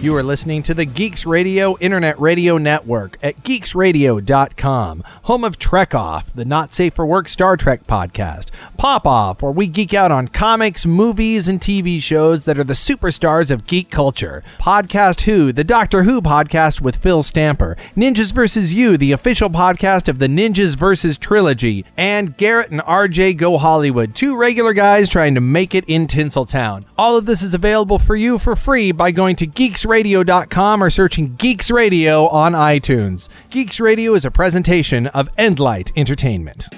You are listening to the Geeks Radio Internet Radio Network at geeksradio.com, home of Trek Off, the not safe for work Star Trek podcast, Pop Off, where we geek out on comics, movies, and TV shows that are the superstars of geek culture, Podcast Who, the Doctor Who podcast with Phil Stamper, Ninjas vs. You, the official podcast of the Ninjas vs. trilogy, and Garrett and RJ Go Hollywood, two regular guys trying to make it in Tinseltown. All of this is available for you for free by going to geeksradio.com or searching Geeks Radio on iTunes. Geeks Radio is a presentation of Endlight Entertainment.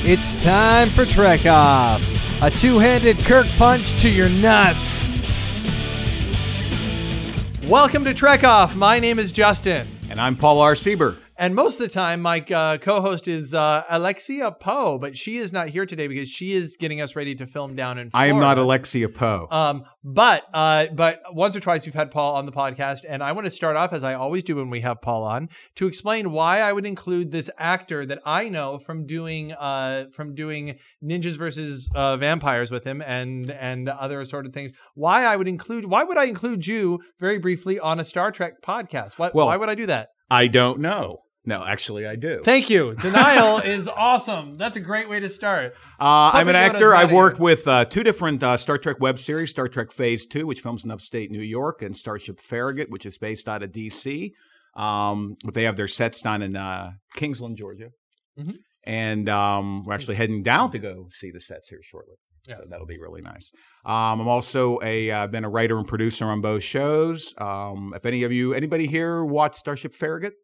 It's time for Trek Off, a two-handed Kirk punch to your nuts. Welcome to Trek Off. My name is Justin. And I'm Paul R. Sieber. And most of the time, my uh, co-host is uh, Alexia Poe, but she is not here today because she is getting us ready to film down in I am not Alexia Poe. Um, but uh, but once or twice you've had Paul on the podcast, and I want to start off as I always do when we have Paul on to explain why I would include this actor that I know from doing uh, from doing Ninjas versus uh, Vampires with him and and other sort of things. Why I would include why would I include you very briefly on a Star Trek podcast? Why, Well- why would I do that? I don't know. No, actually, I do. Thank you. Denial is awesome. That's a great way to start. Uh, I'm an actor. I've worked with uh, two different uh, Star Trek web series Star Trek Phase 2, which films in upstate New York, and Starship Farragut, which is based out of D.C. Um, but they have their sets down in uh, Kingsland, Georgia. Mhm. And um, we're actually heading down to go see the sets here shortly. Yes. So that'll be really nice. Um, I'm also a uh, been a writer and producer on both shows. Um, if any of you, anybody here watch Starship Farragut?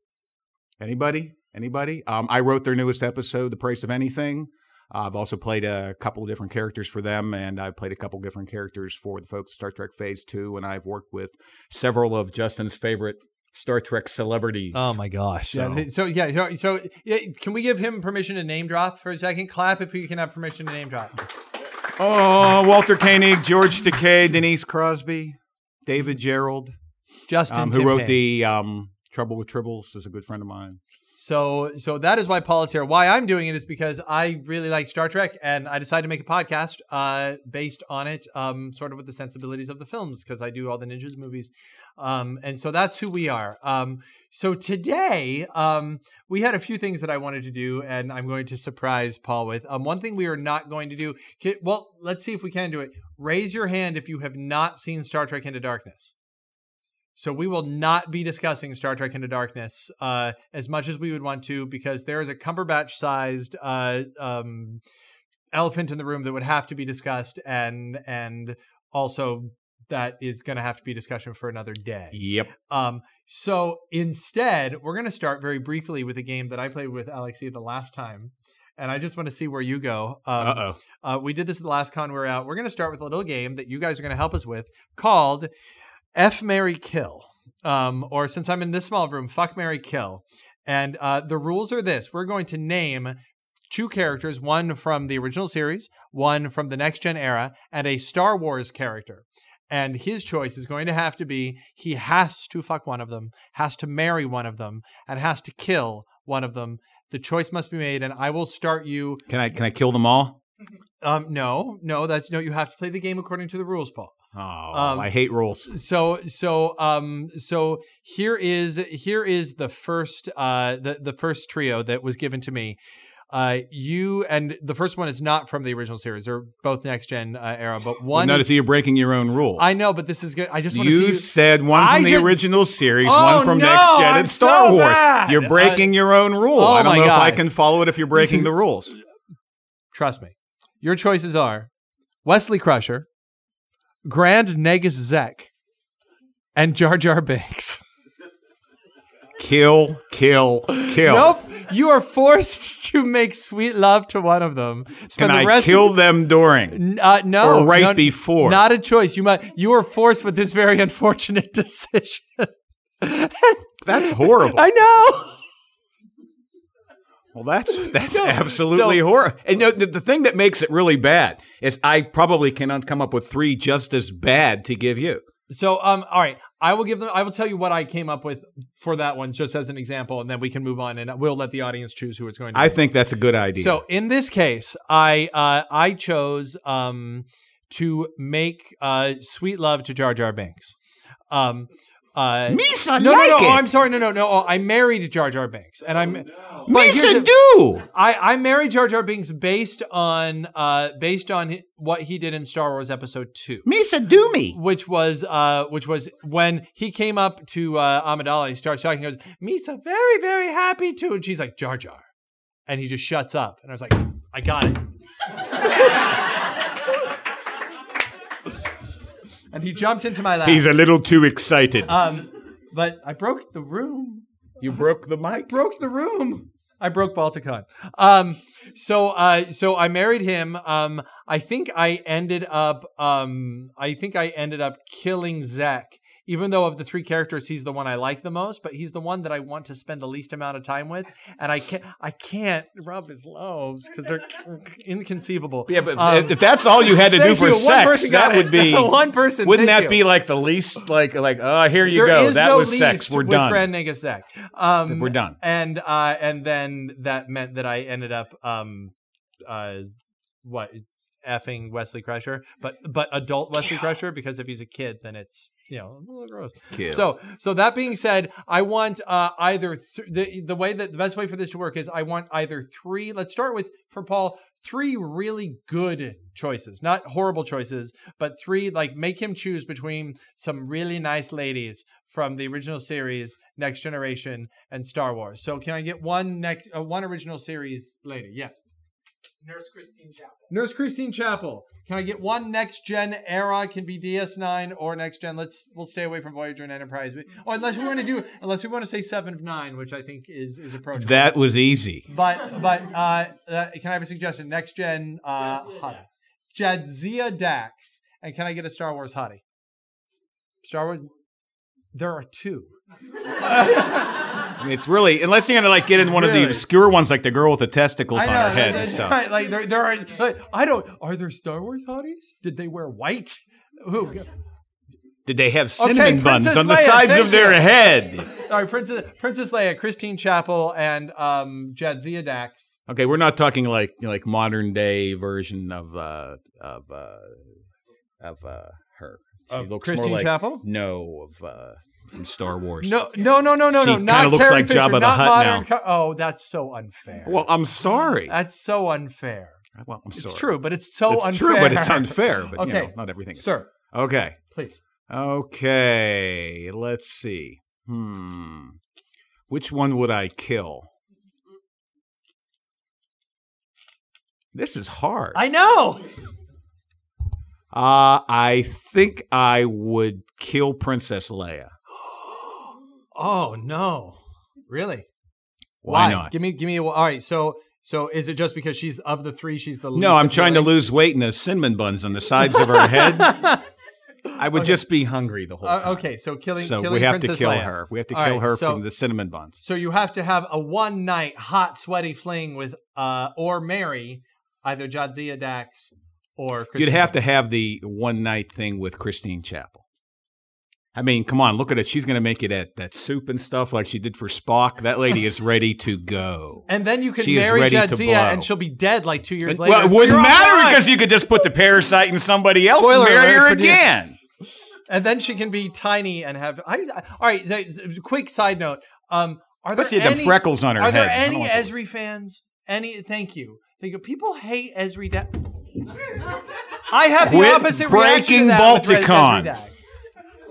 Anybody? Anybody? Um, I wrote their newest episode, The Price of Anything. Uh, I've also played a couple of different characters for them, and I've played a couple different characters for the folks at Star Trek Phase 2, and I've worked with several of Justin's favorite Star Trek celebrities. Oh my gosh! So- Yeah, so yeah, so, so yeah, can we give him permission to name drop for a second? Clap if we can have permission to name drop. Oh, Walter Koenig, George Takei, Denise Crosby, David Gerrold, Justin, um, who wrote Timpan. the um, Trouble with Tribbles, is a good friend of mine. So so that is why Paul is here. Why I'm doing it is because I really like Star Trek, and I decided to make a podcast uh, based on it, um, sort of with the sensibilities of the films, because I do all the ninjas movies, um, and so that's who we are. Um, so today um, we had a few things that I wanted to do, and I'm going to surprise Paul with. Um, one thing we are not going to do. Well, let's see if we can do it. Raise your hand if you have not seen Star Trek Into Darkness. So we will not be discussing Star Trek Into Darkness uh, as much as we would want to, because there is a Cumberbatch-sized uh, um, elephant in the room that would have to be discussed, and and also that is going to have to be discussion for another day. Yep. Um, so instead, we're going to start very briefly with a game that I played with Alexia the last time. And I just want to see where you go. Um, Uh we did this at the last con we were out. We're going to start with a little game that you guys are going to help us with called F Mary Kill. Um, or since I'm in this small room, Fuck Mary Kill. And uh, the rules are this we're going to name two characters, one from the original series, one from the next gen era, and a Star Wars character. And his choice is going to have to be he has to fuck one of them, has to marry one of them, and has to kill one of them. The choice must be made, and I will start you Can I can I kill them all? um, no, no, that's no. You have to play the game according to the rules, Paul. Oh, Um, I hate rules. So, so, um, so here is here is the first uh the the first trio that was given to me. Uh, you and the first one is not from the original series. They're both next gen uh, era, but one. Notice is, you're breaking your own rule. I know, but this is good. I just want to see you said one I from the just- original series, Oh, one from no, Next Gen and Star so Wars. bad. You're breaking your own rule. oh I don't know if I can follow it if you're breaking the rules. Trust me. Your choices are Wesley Crusher, Grand Nagus Zek, and Jar Jar Binks. Kill, kill, kill. Nope. You are forced to make sweet love to one of them. Can Spend the I kill of, them during? Uh, no, or right no, before? Not a choice. You might. You are forced with this very unfortunate decision. That's horrible. I know. Well, that's that's No, absolutely so- horrible. And you know, the, the thing that makes it really bad is I probably cannot come up with three just as bad to give you. So, um, all right. I will give them. I will tell you what I came up with for that one, just as an example, and then we can move on, and we'll let the audience choose who it's going to. I be. think that's a good idea. So in this case, I uh, I chose um, to make uh, sweet love to Jar Jar Binks. Um, uh, Misa no, like no, no. it. I'm sorry. No, no, no. Oh, I married Jar Jar Binks, and I'm. but here's Misa the- do. I, I married Jar Jar Binks based on uh based on what he did in Star Wars Episode Two, Misa do me. which was uh which was when he came up to uh, Amidala, he starts talking, he goes, "Misa, very very happy to," and she's like, "Jar Jar," and he just shuts up, and I was like, "I got it." and he jumped into my lap. He's a little too excited. um, but I broke the room you broke the mic. broke the room. I broke Balticon. Um, so, uh, so I married him. Um, I think I ended up, um, I think I ended up killing Zek. Even though of the three characters, he's the one I like the most, but he's the one that I want to spend the least amount of time with, and I can't, I can't rub his loaves because they're inconceivable. Yeah, but Um, if that's all you had to do for you. One sex, person that would be the one person. Wouldn't that you. be like the least like like oh here you There go is that no was sex least we're with done Brand Nagasek. Um, We're done. And uh, and then that meant that I ended up um, uh, what effing Wesley Crusher, but but adult Wesley Crusher because if he's a kid, then it's you know a little gross. So so that being said, I want uh, either th- the the way that the best way for this to work is I want either three. Let's start with for Paul three really good choices, not horrible choices, but three like make him choose between some really nice ladies from the original series, Next Generation, and Star Wars. So can I get one next uh, one original series lady? Yes. Nurse Christine Chapel. Nurse Christine Chapel. Can I get one next gen era? Can be DS9 or next gen. Let's we'll stay away from Voyager and Enterprise. We- Oh, unless we want to do unless we want to say seven of nine, which I think is is approachable. that was easy but but uh, uh, can I have a suggestion? Next gen uh, hottie. Jadzia Dax. And can I get a Star Wars hottie? Star Wars. There are two. I mean, it's really unless you're gonna like get in one of the Really? obscure ones like the girl with the testicles on her head and stuff like there, there are. Like, I don't. Are there Star Wars hotties? Did they wear white? Who? did they have cinnamon buns Princess on the Leia, sides thank of their you. head All right, Princess Princess Leia, Christine Chapel, and um, Jadzia Dax. okay we're not talking like you know, like modern day version of uh of uh of uh her she Of Christine Chapel? no of uh from Star Wars No, no, no, no, no, She no. kinda Not looks Carrie like Fisher, Jabba the not Hutt modern. now. Ca- oh, that's so unfair. well I'm sorry that's so unfair. well I'm sorry It's true, but it's so unfair. it's unfair. true but it's unfair but you Okay. know, not everything is. Sir, okay please. Okay, let's see. Hmm. Which one would I kill? This is hard. I know. Uh, I think I would kill Princess Leia. Oh no, really? Why, not? Give me, give me. A, all right. So, so is it just because she's of the three? She's the least no, I'm trying to lose weight and those cinnamon buns on the sides of her head. I would just be hungry the whole Uh, time. okay, so killing, So killing we have Princess to kill Leia. her. We have to All kill right, her so- from the cinnamon buns. So you have to have a one night hot sweaty fling with uh or marry either Jadzia Dax or Christine You'd have to have the one night thing with Christine Chapel. I mean, come on, look at it. She's going to make it at that soup and stuff like she did for Spock. That lady is ready to go. And then you can She is marry ready to Jadzia blow. and she'll be dead like two years later. well, it so wouldn't you're matter online. because you could just put the parasite in somebody else Spoiler and marry alert her for DS. again. and then she can be tiny and have. I, I- all right. so, quick side note. Um, are there Plus, she had them any freckles on her Are there head. I don't any want those. Ezri fans? Any? Thank you. Thank you. People hate Ezri Dax. I have the Quit opposite reaction to breaking that with Balticon. Ezri.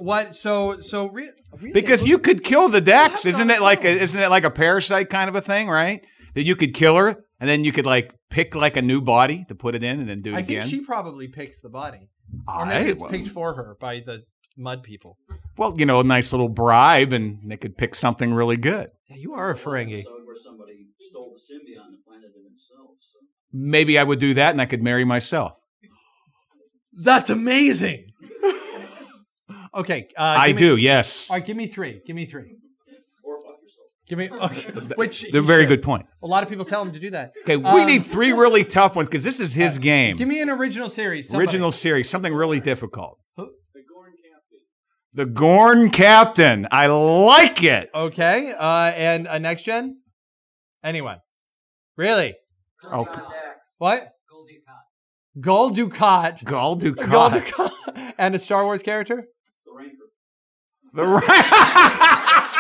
What? So so re- really? Because you could kill the Dax, Yeah, isn't it like a, isn't it like a parasite kind of a thing, right? That you could kill her and then you could like pick like a new body to put it in and then do it I again. think she probably picks the body, or maybe right, it's well- picked for her by the mud people. well, you know, a nice little bribe, and they could pick something really good. Yeah, you are a Ferengi. episode where somebody stole the symbiont and planted it themselves. Maybe I would do that, and I could marry myself. That's amazing. Okay, uh, I me- do, yes. All right, give me three. Give me three. Or fuck yourself. Give me. Okay, which They're very should. good point. A lot of people tell him to do that. Okay, we Um, need three really tough ones because this is his game. Give me an original series. somebody. Original series, something really difficult. The Gorn Captain. The Gorn Captain. I like it. Okay, uh, and a next gen. Anyone? Really? Oh, What? Gul Dukat. Gul Gold Dukat. Dukat. and a Star Wars character. The.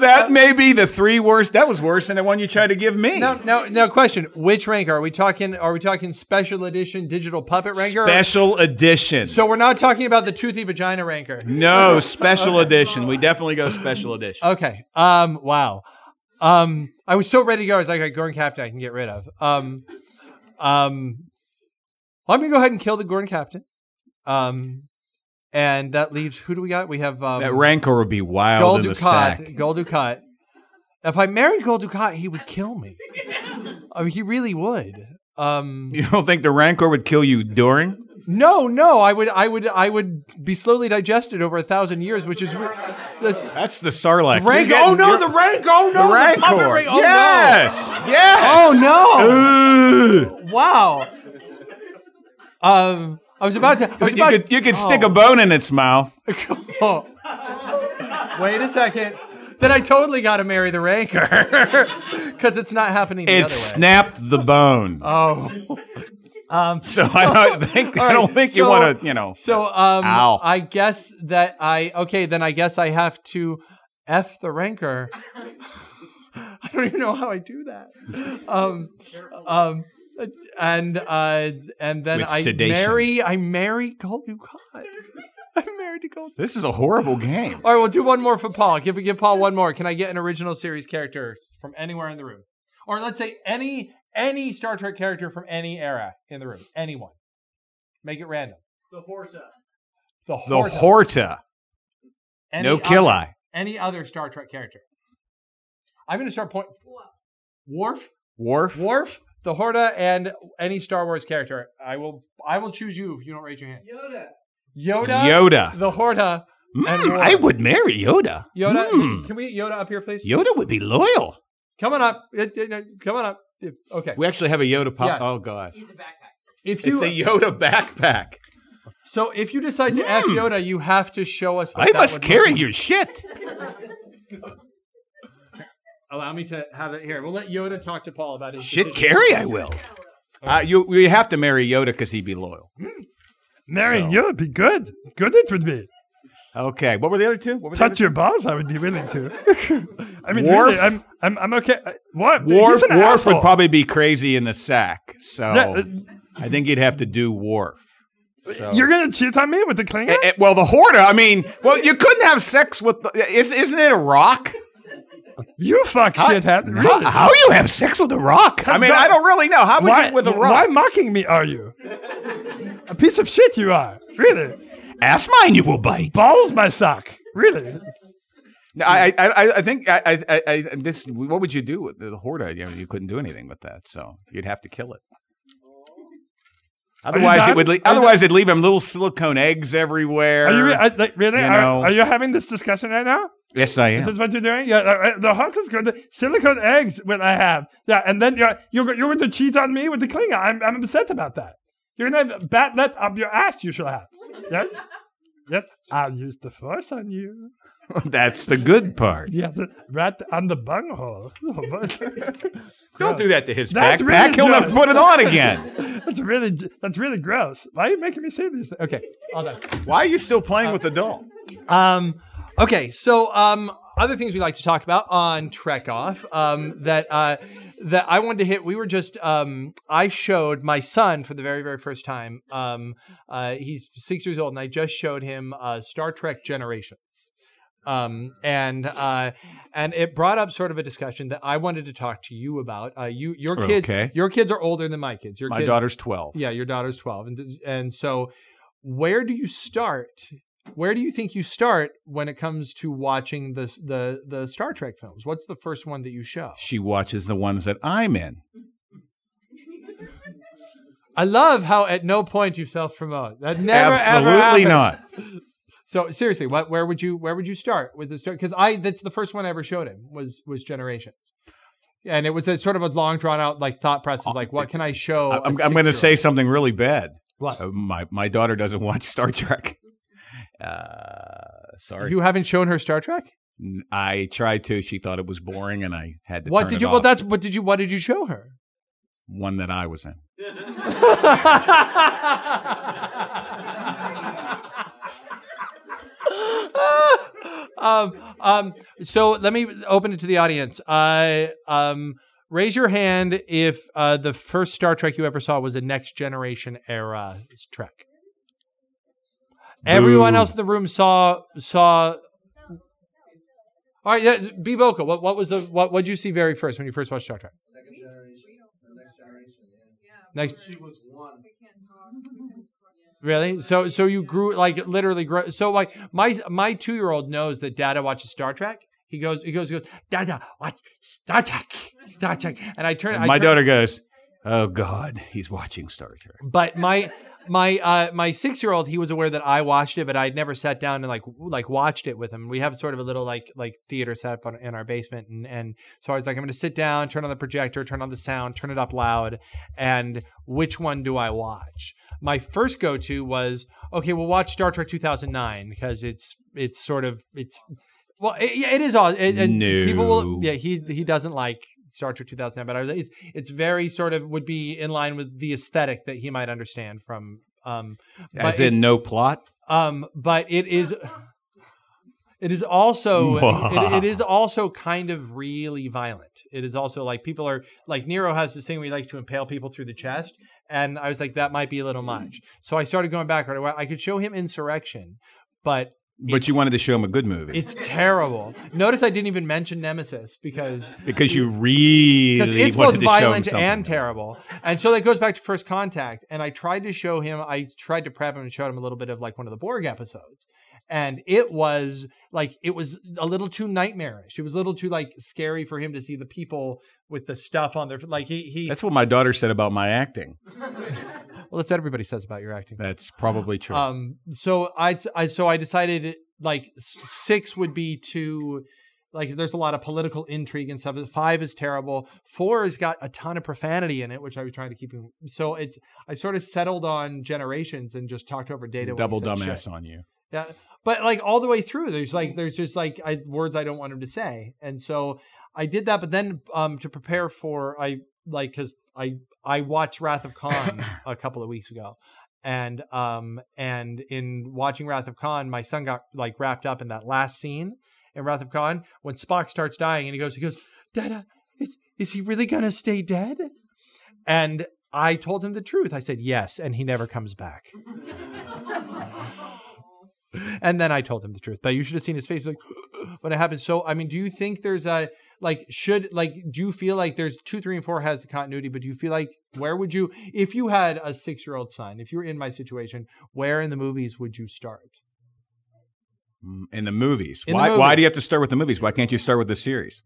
That may be the three worst. That was worse than the one you tried to give me. Now, now, now, question: Which rancor are we talking? Are we talking special edition digital puppet rancor? Special edition. So we're not talking about the toothy vagina rancor. no, special edition. We definitely go special edition. Okay. Um. Wow. Um. I was so ready to go. I was like, Gorn Captain, I can get rid of. Um. Um. I'm gonna go ahead and kill the Gorn Captain. Um. And that leaves who do we got? We have um, that rancor would be wild Gul in the sack. Dukat. Dukat. If I married Gul Dukat, he would kill me. I mean, he really would. Um, You don't think the rancor would kill you during? no, no, I would, I would, I would be slowly digested over a thousand years, which is that's, That's the Sarlacc. rank. Oh no, the rank. Oh no, the the, puppet rancor. rank. Oh yes, yes. no. Oh Ugh. no. Wow. Um, I was about to. I was You about. could you could stick a Oh. bone in its mouth. Oh. Wait a second. Then I totally got to marry the rancor because it's not happening the It other way. snapped the bone. Oh. Um, so I don't think I don't think you want to you know. so um, Ow. I guess that I okay. Then I guess I have to f the rancor. I don't even know how I do that. Um, um, and uh, and then With I sedation. marry. I marry Gul Dukat. I'm married to Gul. This is a horrible game. All right, we'll do one more for Paul. Give give Paul one more. Can I get an original series character from anywhere in the room, or let's say any any Star Trek character from any era in the room? Anyone. Make it random. The Horta. The Horta. The Horta. Horta. Any No other- kill eye. Any other Star Trek character? I'm going to start point. Worf, Worf. Worf, the Horta, and any Star Wars character. I will. I will choose you if you don't raise your hand. Yoda. Yoda, Yoda. the Horta, Mm, I would marry Yoda. Yoda, Mm, can we get Yoda up here, please? Yoda would be loyal. Come on up. It- it- Come on up. Okay. We actually have a Yoda pop. Yes. Oh god. If you It's a Yoda backpack. so if you decide to F Yoda, you have to show us. What I that must would carry look your shit. like. Allow me to have it here. We'll let Yoda talk to Paul about his Shit decision. carry, I will. Uh, you you have to marry Yoda because he'd be loyal. Marrying So- you would be good. Good it would be. Okay. What were the other two? What were the Touch your balls, I would be willing to. I mean, Worf? really, I'm, I'm, I'm okay. What? other- Worf, He's an Worf asshole. would probably be crazy in the sack. So Yeah, uh, I think you'd have to do Worf. So. You're gonna cheat on me with the Klingon? Eh, eh, well, the Horta. I mean, well, you couldn't have sex with. The, is, isn't it a rock? You fuck. How, Really? how you have sex with a rock? I mean, I don't really know. How would why, you with a rock? why mocking me are you? A piece of shit you are. Really. Ass mine, you will bite. Balls my sock. Really. I, I, I, I think I, I, I, this. What would you do with the Horta? You, know, you couldn't do anything with that, so you'd have to kill it. Otherwise, it would. Le- otherwise, it'd leave him little silicone eggs everywhere. Are you re- I, like, really? you are, are you having this discussion right now? Yes, I Is am. this what you're doing? Yeah, uh, uh, the hot is good. Silicone eggs what I have. Yeah, and then you're you're, you're going to cheat on me with the Klingon. I'm, I'm upset about that. You're going to have bat'leth up your ass. You shall have. Yes, yes. I'll use the force on you. That's the good part. Yes, right on the bunghole. Don't do that to his That's backpack. really He'll never put it on again. That's really that's really gross. Why are you making me say these? Things? Okay, all done. Why are you still playing with the doll? Um, okay, so um, other things we like to talk about on Trek Off um, that uh, that I wanted to hit. We were just um, I showed my son for the very very first time. Um, uh, he's six years old, and I just showed him uh, Star Trek Generations. Um, and uh, and it brought up sort of a discussion that I wanted to talk to you about. Uh, you your kids Okay. your kids are older than my kids. Your My daughter's twelve. yeah, your daughter's 12. And and so where do you start? Where do you think you start when it comes to watching the the the Star Trek films? What's the first one that you show? She watches the ones that I'm in. I love how at no point you self promote. That never Absolutely not. So seriously, what where would you where would you start with the story? Because I that's the first one I ever showed him was was Generations. And it was a sort of a long drawn out like thought process, like what can I show? I'm, I'm going to say something really bad. What? Uh, my my daughter doesn't watch Star Trek. Uh, sorry. You haven't shown her Star Trek? I tried to. She thought it was boring, and I had to. What did you? Well, that's what did you? What did you show her? One that I was in. um, um, so let me open it to the audience. I um, raise your hand if uh, the first Star Trek you ever saw was a Next Generation era Trek. Everyone else in the room saw saw. All right, yeah, be vocal. What what was the what what did you see very first when you first watched Star Trek? Second generation, the next generation. Next, She was one. really? So so you grew like literally grew. So like my my two year old knows that Dada watches Star Trek. He goes he goes he goes Dada watch Star Trek Star Trek, and I turn I My turn- daughter goes, "Oh God, he's watching Star Trek." But my my uh my six year old he was aware that I watched it, but I'd never sat down and like like watched it with him. We have sort of a little like like theater set up on, in our basement, and and so I was like, I'm going to sit down, turn on the projector, turn on the sound, turn it up loud, and which one do I watch? My first go to was okay, we'll watch Star Trek 2009 because it's it's sort of it's well, it, yeah, it is all. It, it- people will. Yeah, he he doesn't like Star Trek 2009, but I was, it's it's very sort of would be in line with the aesthetic that he might understand from. Um, As in, no plot. um, but it is. It is also it, it is also kind of really violent. It is also like people are like Nero has this thing where he likes to impale people through the chest, and I was like that might be a little much. So I started going back. right. I could show him Insurrection, but But you wanted to show him a good movie it's terrible. Notice I didn't even mention Nemesis because because you really because it's both to show him violent and terrible. And so that goes back to First Contact. And I tried to show him, I tried to prep him and showed him a little bit of like one of the Borg episodes. And it was like, it was a little too nightmarish. It was a little too like scary for him to see the people with the stuff on their, like he, he, That's what my daughter said about my acting. well, that's what everybody says about your acting. That's probably true. Um, so I, I so I decided like six would be too like there's a lot of political intrigue and stuff. Five is terrible. Four has got a ton of profanity in it, which I was trying to keep. In, so it's I sort of settled on generations and just talked over data. Double dumbass shit. on you. Yeah, but like all the way through, there's like there's just like I, words I don't want him to say, and so I did that. But then um, to prepare for I like because I I watched Wrath of Khan a couple of weeks ago, and um and in watching Wrath of Khan, my son got like wrapped up in that last scene in Wrath of Khan when Spock starts dying, and he goes he goes Dada, is is he really gonna stay dead? And I told him the truth. I said yes, and he never comes back. And then I told him the truth. But you should have seen his face like when it happened. So I mean, do you think there's a like should like do you feel like there's two, three, and four has the continuity, but do you feel like where would you if you had a six year old son, if you were in my situation, where in the movies would you start? Mm, In the movies. In the why, why do you have to start with the movies? Why can't you start with the series?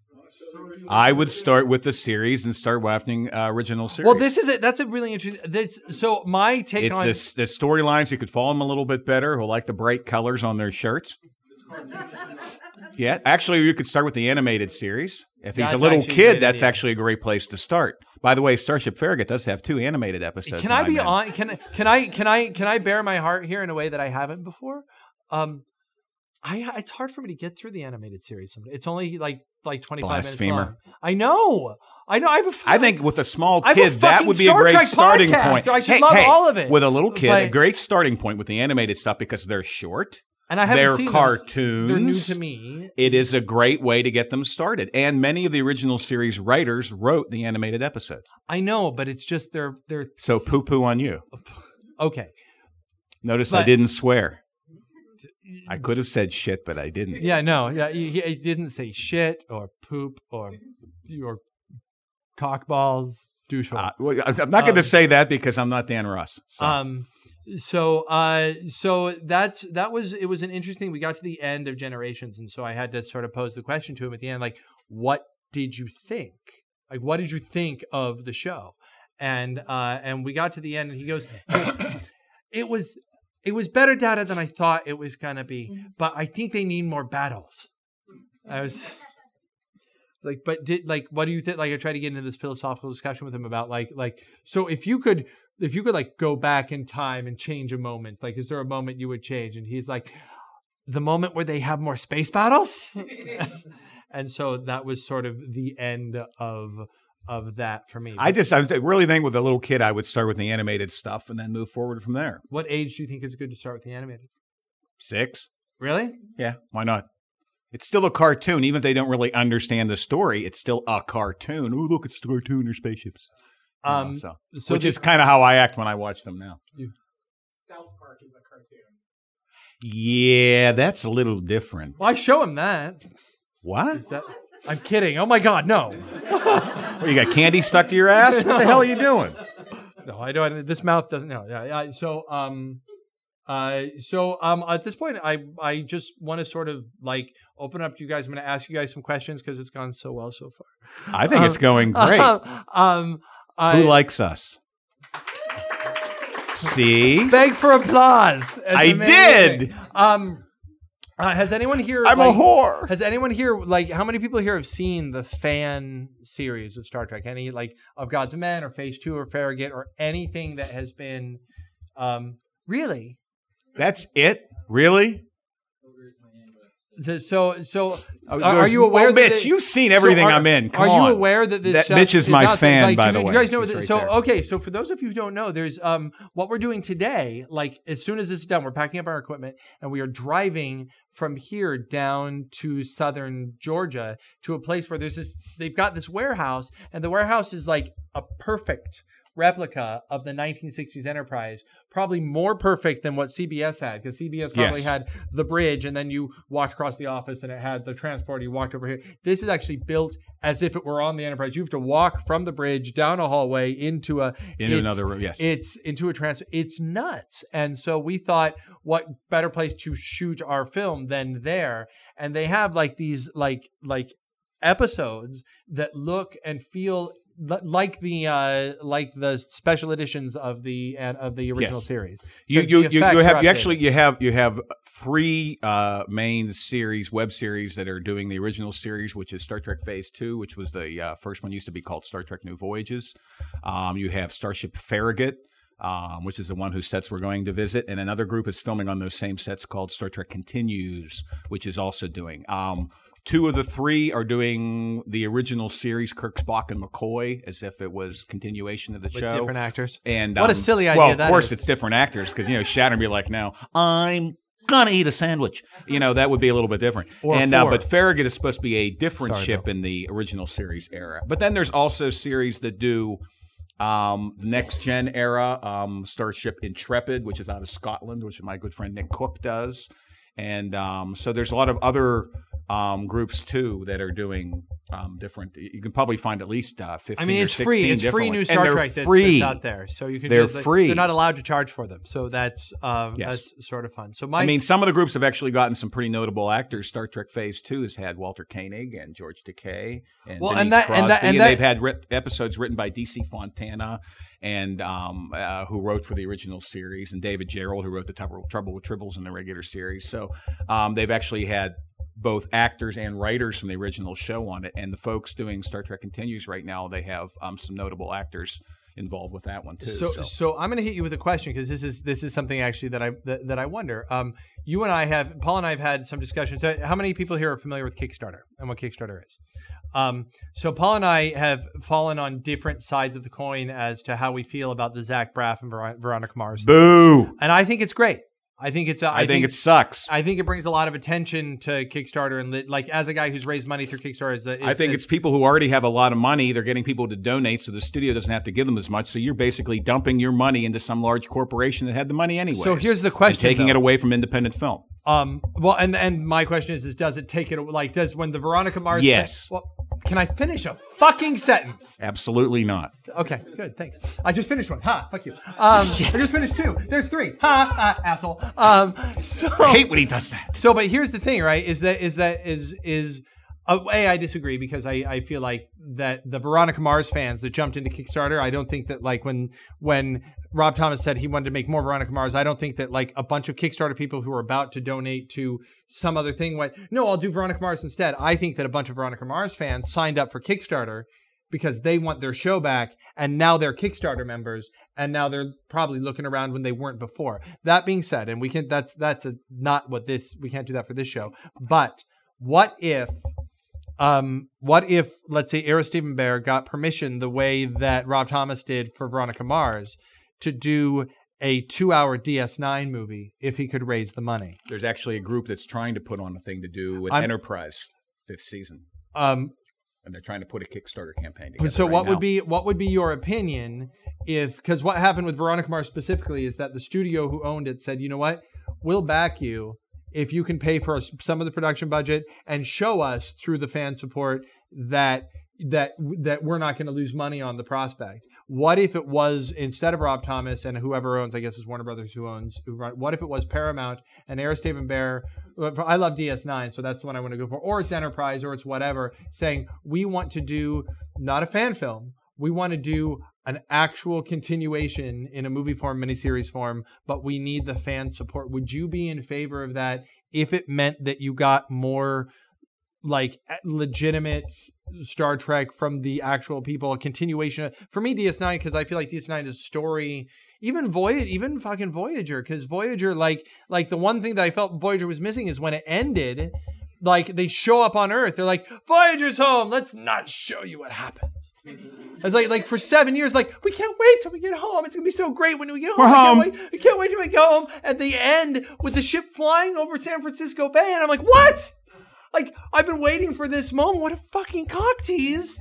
I would start with the series and start watching uh, original series. Well, this is it. That's a really interesting. That's so my take it's on this, the storylines. You could follow them a little bit better. Who like the bright colors on their shirts? Yeah, actually, you could start with the animated series. If he's That's a little actually a great kid, that's idea. actually a great place to start. By the way, Starship Farragut does have two animated episodes. Can I be I'm on? Can can I can I can I bear my heart here in a way that I haven't before? Um, I uh, it's hard for me to get through the animated series. It's only like like twenty five minutes long. I know, I know. I have a f- I think with a small have a kid, that would be Star a great Trek starting podcast, point. so I should Hey, love hey, all of it. With a little kid, a great starting point with the animated stuff because they're short. and I haven't they're seen those. They're new to me. It is a great way to get them started. And many of the original series writers wrote the animated episodes. I know, but it's just they're they're So poo poo on you. okay. Notice I didn't swear. I could have said shit, but I didn't. Yeah, no, yeah, he, he didn't say shit or poop or or cockballs, douche. Uh, well, I'm not going to Um, say that because I'm not Dan Ross. So. Um, so uh, so that's that was it was an interesting. We got to the end of Generations, and so I had to sort of pose the question to him at the end, like, what did you think? Like, what did you think of the show? And uh, and we got to the end, and he goes, it was it was better data than I thought it was gonna be, mm-hmm. but I think they need more battles. I was like, but did like what do you think? Like, I tried to get into this philosophical discussion with him about like like so if you could if you could like go back in time and change a moment, like is there a moment you would change? And he's like, the moment where they have more space battles. and so that was sort of the end of of that for me. I just, I really think with a little kid, I would start with the animated stuff and then move forward from there. what age do you think is good to start with the animated? Six? Really? Yeah, why not? It's still a cartoon, even if they don't really understand the story. It's still a cartoon. Oh, look, it's a cartoon. They're spaceships. You know, Um, so, so which the- is kind of how I act when I watch them now. South Park is a cartoon. Yeah, that's a little different. Well, I show him that. What? Is that? I'm kidding. Oh my God, no, What, you got candy stuck to your ass? What the hell are you doing? no, I don't. This mouth doesn't know. Yeah, yeah. So, um, uh, so um, at this point, I I just want to sort of like open up to you guys. I'm going to ask you guys some questions because it's gone so well so far. I think it's going great. um, I Who likes us? See? beg for applause. It's I amazing. did. Um, uh, has anyone here? I'm a like, whore. Has anyone here like how many people here have seen the fan series of Star Trek? Any like of Gods and Men or Phase Two or Farragut or anything that has been um really That's it? Really? So so, so Oh, are, are you aware well, that Mitch, they- you've seen so everything are- I'm in. Come are you aware that this That Mitch is my out fan, Like, by do, the way. you guys know? That- right so there. okay, so for those of you who don't know, there's um what we're doing today. Like as soon as this is done, we're packing up our equipment and we are driving from here down to southern Georgia to a place where there's this. They've got this warehouse, and the warehouse is like a perfect replica of the 1960s Enterprise, probably more perfect than what CBS had, because CBS probably Yes. had the bridge, and then you walked across the office, and it had the transport. You walked over here. This is actually built as if it were on the Enterprise. You have to walk from the bridge down a hallway into a Into another room, yes. It's into a trans. It's nuts, and so we thought, what better place to shoot our film than there? And they have like these like like episodes that look and feel like the uh like the special editions of the uh, of the original Yes. series. you you, you, you have you actually you have you have three uh, main series web series that are doing the original series which is star trek phase two which was the uh, first one used to be called star trek new voyages um, you have starship farragut um, which is the one whose sets we're going to visit and another group is filming on those same sets called star trek continues which is also doing um, Two of the three are doing the original series, Kirk, Spock, and McCoy, as if it was continuation of the with show. different actors. And What a um, silly Well, idea of that course, is. it's different actors because you know Shatner be like, "Now I'm gonna eat a sandwich." You know that would be a little bit different. Or and uh, but Farragut is supposed to be a different Sorry, ship in the original series era. But then there's also series that do um, the next gen era, um, Starship Intrepid, which is out of Scotland, which my good friend Nick Cook does. And um, so there's a lot of other um, groups too that are doing um, different. You can probably find at least uh, 15 I mean, or it's free. It's free new And Star Trek that's, free. that's out there. So you can They're just, like, free. They're not allowed to charge for them. So that's uh, Yes. that's sort of fun. So my I mean, some of the groups have actually gotten some pretty notable actors. Star Trek Phase Two has had Walter Koenig and George Takei and Well, Denise and that- Crosby, and that- and that- they've had episodes written by DC Fontana and um, uh, who wrote for the original series, and David Gerrold, who wrote the Trouble, Trouble with Tribbles in the regular series. So um, they've actually had both actors and writers from the original show on it. And the folks doing Star Trek Continues right now, they have um, some notable actors involved with that one too. So, so, I'm going to hit you with a question because this is this is something actually that I that, that I wonder. Um, you and I have Paul and I have had some discussions. How many people here are familiar with Kickstarter and what Kickstarter is? Um, so Paul and I have fallen on different sides of the coin as to how we feel about the Zach Braff and Ver- Veronica Mars, boo! and I think it's great. I think it's. Uh, I, think, it sucks. I think it brings a lot of attention to Kickstarter and li- like as a guy who's raised money through Kickstarter, it's, a- I think it's people who already have a lot of money. They're getting people to donate, so the studio doesn't have to give them as much. So you're basically dumping your money into some large corporation that had the money anyway. So here's the question, taking it away from independent film. Um. Well, and and my question is, is does it take it like does when the Veronica Mars? Yes. well, can I finish a fucking sentence? Absolutely not. Okay. Good. Thanks. I just finished one. Ha. Fuck you. Um. I just finished two. There's three. Ha. ah, asshole. Um. So. I hate when he does that. So, but here's the thing, right? Is that is that is is Uh, a I disagree because I I feel like that the Veronica Mars fans that jumped into Kickstarter, I don't think that like when when Rob Thomas said he wanted to make more Veronica Mars, I don't think that like a bunch of Kickstarter people who were about to donate to some other thing went, no, I'll do Veronica Mars instead. I think that a bunch of Veronica Mars fans signed up for Kickstarter because they want their show back and now they're Kickstarter members and now they're probably looking around when they weren't before. That being said, and we can that's that's a, not what this we can't do that for this show. But what if um what if let's say Ira Steven Behr got permission the way that Rob Thomas did for Veronica Mars to do a two-hour DS9 movie if he could raise the money. There's actually a group that's trying to put on a thing to do with I'm- Enterprise fifth season, Um, and they're trying to put a Kickstarter campaign together. so right what now. would be what would be your opinion if because what happened with Veronica Mars specifically is that the studio who owned it said, you know what, we'll back you if you can pay for some of the production budget and show us through the fan support that that that we're not going to lose money on the prospect. What if it was instead of Rob Thomas and whoever owns, I guess it's Warner Brothers who owns. Who what if it was Paramount and Ira Steven Behr? I love DS9, so that's the one I want to go for. Or it's Enterprise, or it's whatever. Saying we want to do not a fan film. We want to do an actual continuation in a movie form, miniseries form, but we need the fan support. Would you be in favor of that if it meant that you got more like legitimate Star Trek from the actual people, a continuation for me DS9 because I feel like DS9 is story even Voyager, even fucking Voyager, because Voyager, like, like the one thing that I felt Voyager was missing is when it ended, like they show up on Earth, they're like, Voyager's home. Let's not show you what happens. It's like, like for seven years, like we can't wait till we get home. It's gonna be so great when we get home. We're we home. Can't wait, we can't wait till we go home. At the end, with the ship flying over San Francisco Bay, and I'm like, what? Like I've been waiting for this moment. What a fucking cock tease.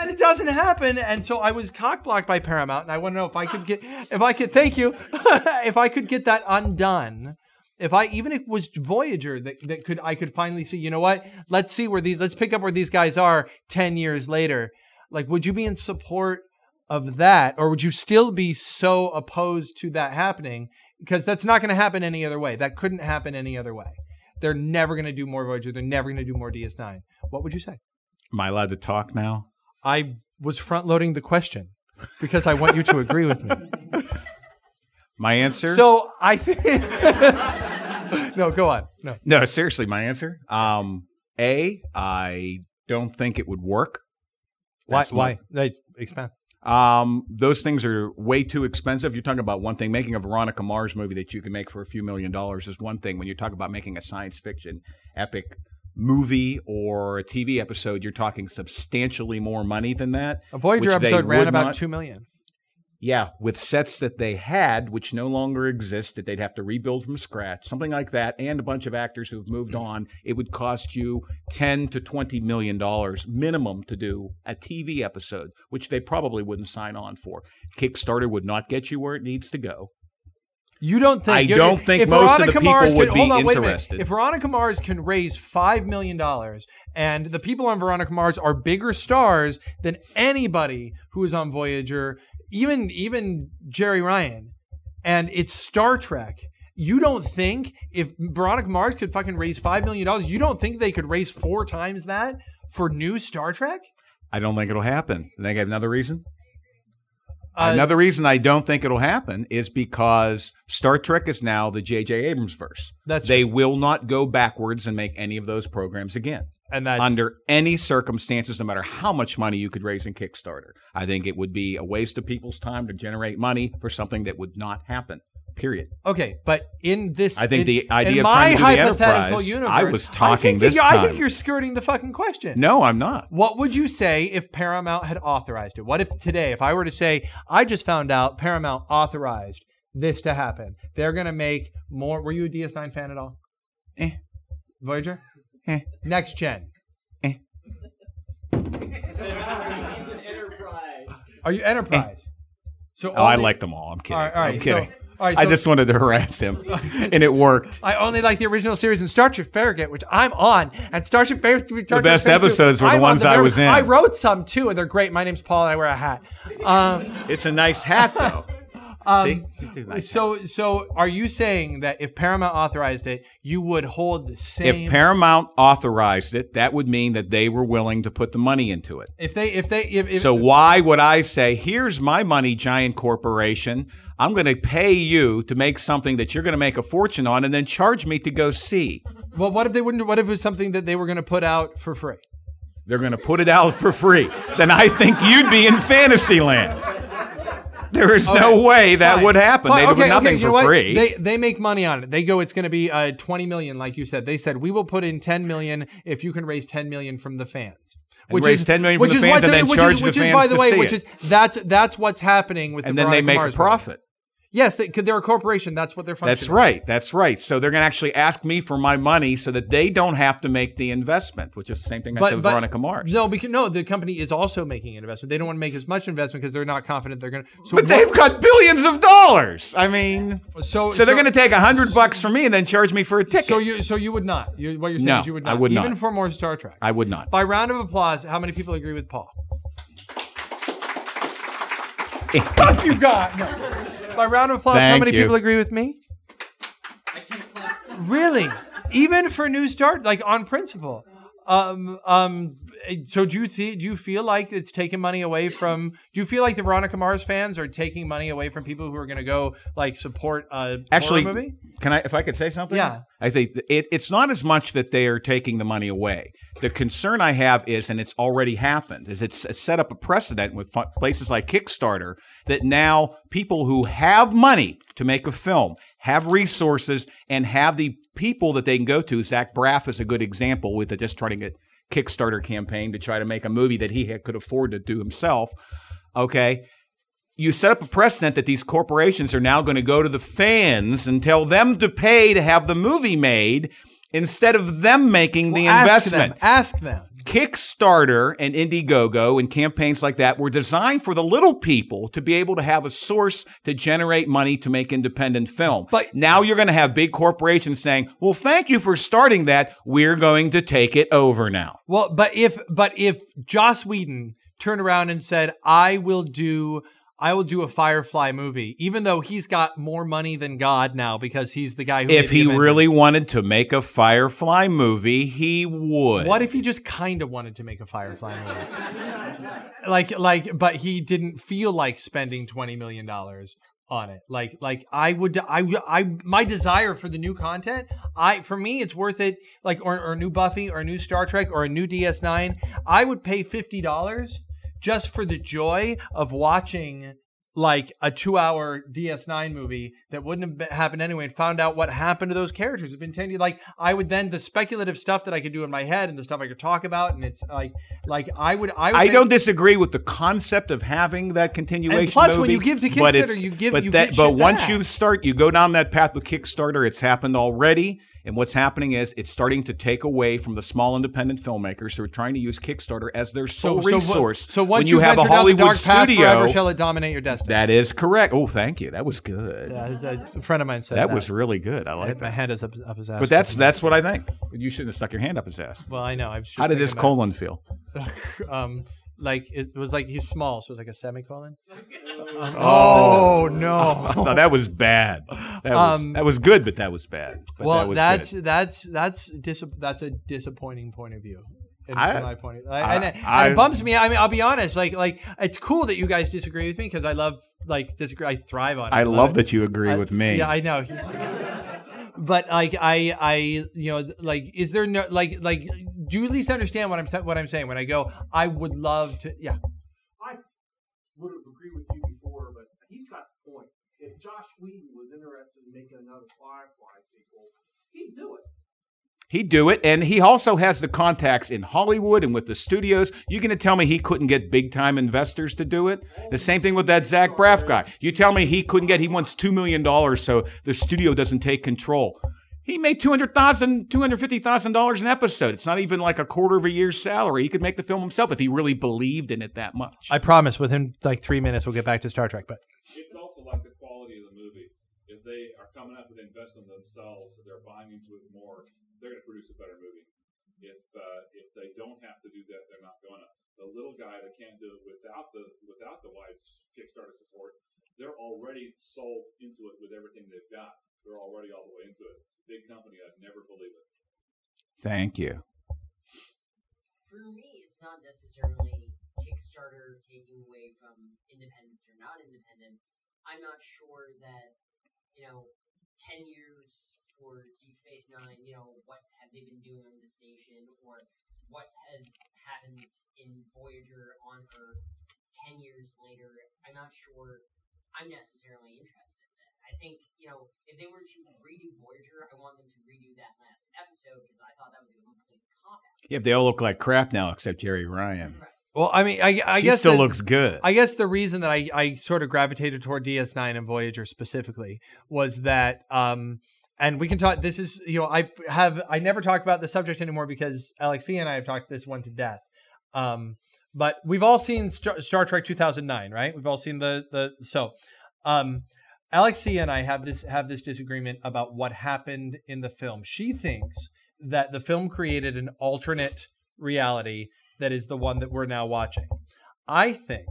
And it doesn't happen. And so I was cock blocked by Paramount. And I want to know if I could get, if I could, thank you, if I could get that undone. If I, even if it was Voyager that, that could, I could finally see, you know what? Let's see where these, let's pick up where these guys are 10 years later. Like, would you be in support of that? Or would you still be so opposed to that happening? Because that's not going to happen any other way. That couldn't happen any other way. They're never going to do more Voyager. They're never going to do more DS9. What would you say? Am I allowed to talk now? I was front loading the question because I want you to agree with me. My answer. So I think. no, go on. No. no, seriously, my answer. Um, a, I don't think it would work. Why? That's my- Why? They expand. Um, those things are way too expensive. You're talking about one thing. Making a Veronica Mars movie that you can make for a few million dollars is one thing. When you talk about making a science fiction epic movie or a TV episode, you're talking substantially more money than that. A Voyager episode ran about not- two million. Yeah, with sets that they had, which no longer exist, that they'd have to rebuild from scratch, something like that, and a bunch of actors who've moved mm-hmm. on, it would cost you ten to twenty million dollars minimum to do a TV episode, which they probably wouldn't sign on for. Kickstarter would not get you where it needs to go. You don't think? I don't think if most of the Veronica people Mars would can, be hold on, wait a minute. interested. If Veronica Mars can raise five million dollars, and the people on Veronica Mars are bigger stars than anybody who is on Voyager, even even Jeri Ryan, and it's Star Trek. You don't think if Veronica Mars could fucking raise five million dollars, you don't think they could raise four times that for new Star Trek? I don't think it'll happen. And I got another reason. Uh, another reason I don't think it'll happen is because Star Trek is now the J.J. Abrams verse. That's they true. will not go backwards and make any of those programs again. And that's under any circumstances, no matter how much money you could raise in Kickstarter. I think it would be a waste of people's time to generate money for something that would not happen. Period. Okay, but in this, I think in- the idea in of my to do the hypothetical universe, I was I talking think this you- I think you're skirting the fucking question. No, I'm not. What would you say if Paramount had authorized it? What if today, if I were to say, I just found out Paramount authorized this to happen, they're going to make more. Were you a DS9 fan at all? Eh. Voyager? Eh. Next gen. He's an enterprise. Are you Enterprise? So Oh, I only- like them all. I'm kidding. All right, all right, I'm kidding. So, all right, I just wanted to harass him, and it worked. I only like the original series and Starship Farragut, which I'm on. And Starship Farragut, Starship best Phase two, episodes were the I'm ones on I was in. I wrote some too, and they're great. My name's Paul, and I wear a hat. Um, It's a nice hat, though. Um, see, nice hat. so, so are you saying that if Paramount authorized it, you would hold the same? if Paramount authorized it, that would mean that they were willing to put the money into it. if they, if they, if, if So why would I say, here's my money, giant corporation. I'm going to pay you to make something that you're going to make a fortune on and then charge me to go see. well, what if they wouldn't? What if it was something that they were going to put out for free? They're going to put it out for free. Then I think you'd be in Fantasyland. There is no Okay, way that fine. would happen. Fine, They'd okay, do nothing okay, for what? free. They they make money on it. They go, it's going to be uh, 20 million, like you said. They said we will put in 10 million if you can raise 10 million from the fans. And raise 10 million from which the is fans and then which charge is, the which is, fans by the way, which it. is that's that's what's happening with and the then they make Mars a profit. Yes, they, they're a corporation. That's what they're. That's right. That's right. So they're going to actually ask me for my money so that they don't have to make the investment, which is the same thing I said with Veronica Mars. No, because no, the company is also making an investment. They don't want to make as much investment because they're not confident they're going to. So but what- they've got billions of dollars. I mean, so so they're going to take a hundred bucks from me and then charge me for a ticket. So you so you would not. You, what you're saying No, is you would not. I not. would even not. for more Star Trek. I would not. By round of applause, how many people agree with Paul? Fuck you, God. No. By round of applause, how Thank many you. people agree with me? I can't. Really? Even for new start, like on principle. Um, um, Eh, so do you th- do you feel like it's taking money away from? Do you feel like the Veronica Mars fans are taking money away from people who are going to go like support a Actually, movie? can I, if I could say something? Yeah. I say it, it's not as much that they are taking the money away. The concern I have is, and it's already happened, is it's set up a precedent with places like Kickstarter that now people who have money to make a film, have resources, and have the people that they can go to. Zach Braff is a good example with the just trying to get Kickstarter campaign to try to make a movie that he had, could afford to do himself. Okay you set up a precedent that these corporations are now going to go to the fans and tell them to pay to have the movie made instead of them making the Ask investment. them. Ask them. Kickstarter and Indiegogo and campaigns like that were designed for the little people to be able to have a source to generate money to make independent film. But- now you're going to have big corporations saying, "Well, thank you for starting that. We're going to take it over now." Well, but if but if Joss Whedon turned around and said, "I will do." I will do a Firefly movie, even though he's got more money than God now because he's the guy who. If he really wanted to make a Firefly movie, he would. What if he just kind of wanted to make a Firefly movie? like, like, but he didn't feel like spending twenty million dollars on it. Like, like I would, I, I, my desire for the new content, I, for me, it's worth it. Like, or, or a new Buffy, or a new Star Trek, or a new DS9. I would pay fifty dollars just for the joy of watching like a two-hour DS9 movie that wouldn't have been, happened anyway, and found out what happened to those characters. It's been ten years. Like I would then the speculative stuff that I could do in my head and the stuff I could talk about, and it's like, like I would, I, would I make- don't disagree with the concept of having that continuation. And plus, when you give to Kickstarter, you give- But you that, but once back. you start, you go down that path with Kickstarter. It's happened already, and what's happening is it's starting to take away from the small independent filmmakers who are trying to use Kickstarter as their sole so, resource. So, once when you have a venture down the Hollywood studio, forever, shall it dominate your destiny? that is correct. Oh, thank you. That was good. That's- a friend of mine said that that. was really good. I I like my that. hand is up, up his ass. But that's that's what I think. You shouldn't have stuck your hand up his ass. well, I know. I How did this colon feel? um, like it was like he's small, so it was like a semicolon. Um, Oh. oh no! No, that was bad. That was, Um, that was good, but that was bad. But well, that was that's good. that's that's dis- that's a disappointing point of view. In, I- my point, of, I- and, it- and it bumps me. I mean, I'll be honest. Like, like it's cool that you guys disagree with me because I love like disagree. I thrive on it. I love it. that you agree I- with me. Yeah, I know. but like, I, I, you know, like, is there no like, like, do you at least understand what I'm what I'm saying when I go? I would love to. Yeah. I would have agreed with you before, but he's got the point. If Joss Whedon was interested in making another Firefly sequel, he'd do it. He'd do it, and he also has the contacts in Hollywood and with the studios. You going to tell me he couldn't get big time investors to do it? The same thing with that Zach Braff guy. You tell me he couldn't get. He wants two million dollars, so the studio doesn't take control. He made two hundred thousand, two hundred fifty thousand dollars $250,000 an episode. It's not even like a quarter of a year's salary. He could make the film himself if he really believed in it that much. I promise. Within like three minutes, we'll get back to Star Trek. But It's also like the quality of the movie. If they are coming up and investing in themselves, and they're buying into it more, they're going to produce a better movie. If uh, if they don't have to do that, they're not going to. The little guy that can't do it without the without the wide Kickstarter support, they're already sold into it with everything they've got. They're already all the way into it. Big company, I'd never believe it. Thank you. For me, it's not necessarily Kickstarter taking away from independent or not independent. I'm not sure that, you know, 10 years for Deep Space Nine, you know, what have they been doing on the station or what has happened in Voyager on Earth 10 years later. I'm not sure I'm necessarily interested in that. I think, you know, if they were to redo Voyager, I want them to redo that last episode because I thought that was a complete cop out. Yeah, they all look like crap now except Jeri Ryan. Right. Well, I mean, I, I she guess still that- looks good. I guess the reason that I, I sort of gravitated toward DS9 and Voyager specifically was that, um, and we can talk. This is, you know, I have I never talk about the subject anymore because Alexia and I have talked this one to death. Um, but we've all seen Star, Trek 2009, right? We've all seen the the so. Um, Alexia and I have this have this disagreement about what happened in the film. She thinks that the film created an alternate reality that is the one that we're now watching. I think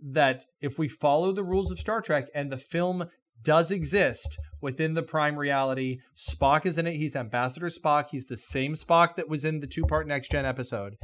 that if we follow the rules of Star Trek and the film does exist within the prime reality, Spock is in it. He's Ambassador Spock. He's the same Spock that was in the two part next gen episode.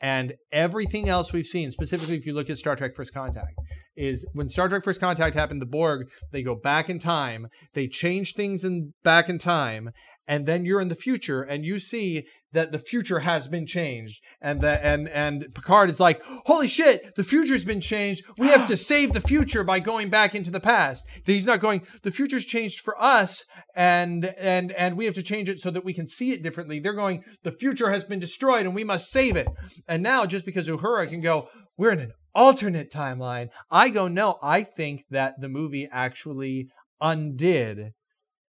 And everything else we've seen, specifically if you look at Star Trek First Contact, is when Star Trek First Contact happened, the Borg, they go back in time, they change things in back in time, and then you're in the future and you see that the future has been changed and that and and Picard is like holy shit the future's been changed. We have to save the future by going back into the past. He's not going the future's changed for us and and and we have to change it so that we can see it differently. They're going the future has been destroyed and we must save it. And now just because Uhura can go we're in an alternate timeline I go no I think that the movie actually undid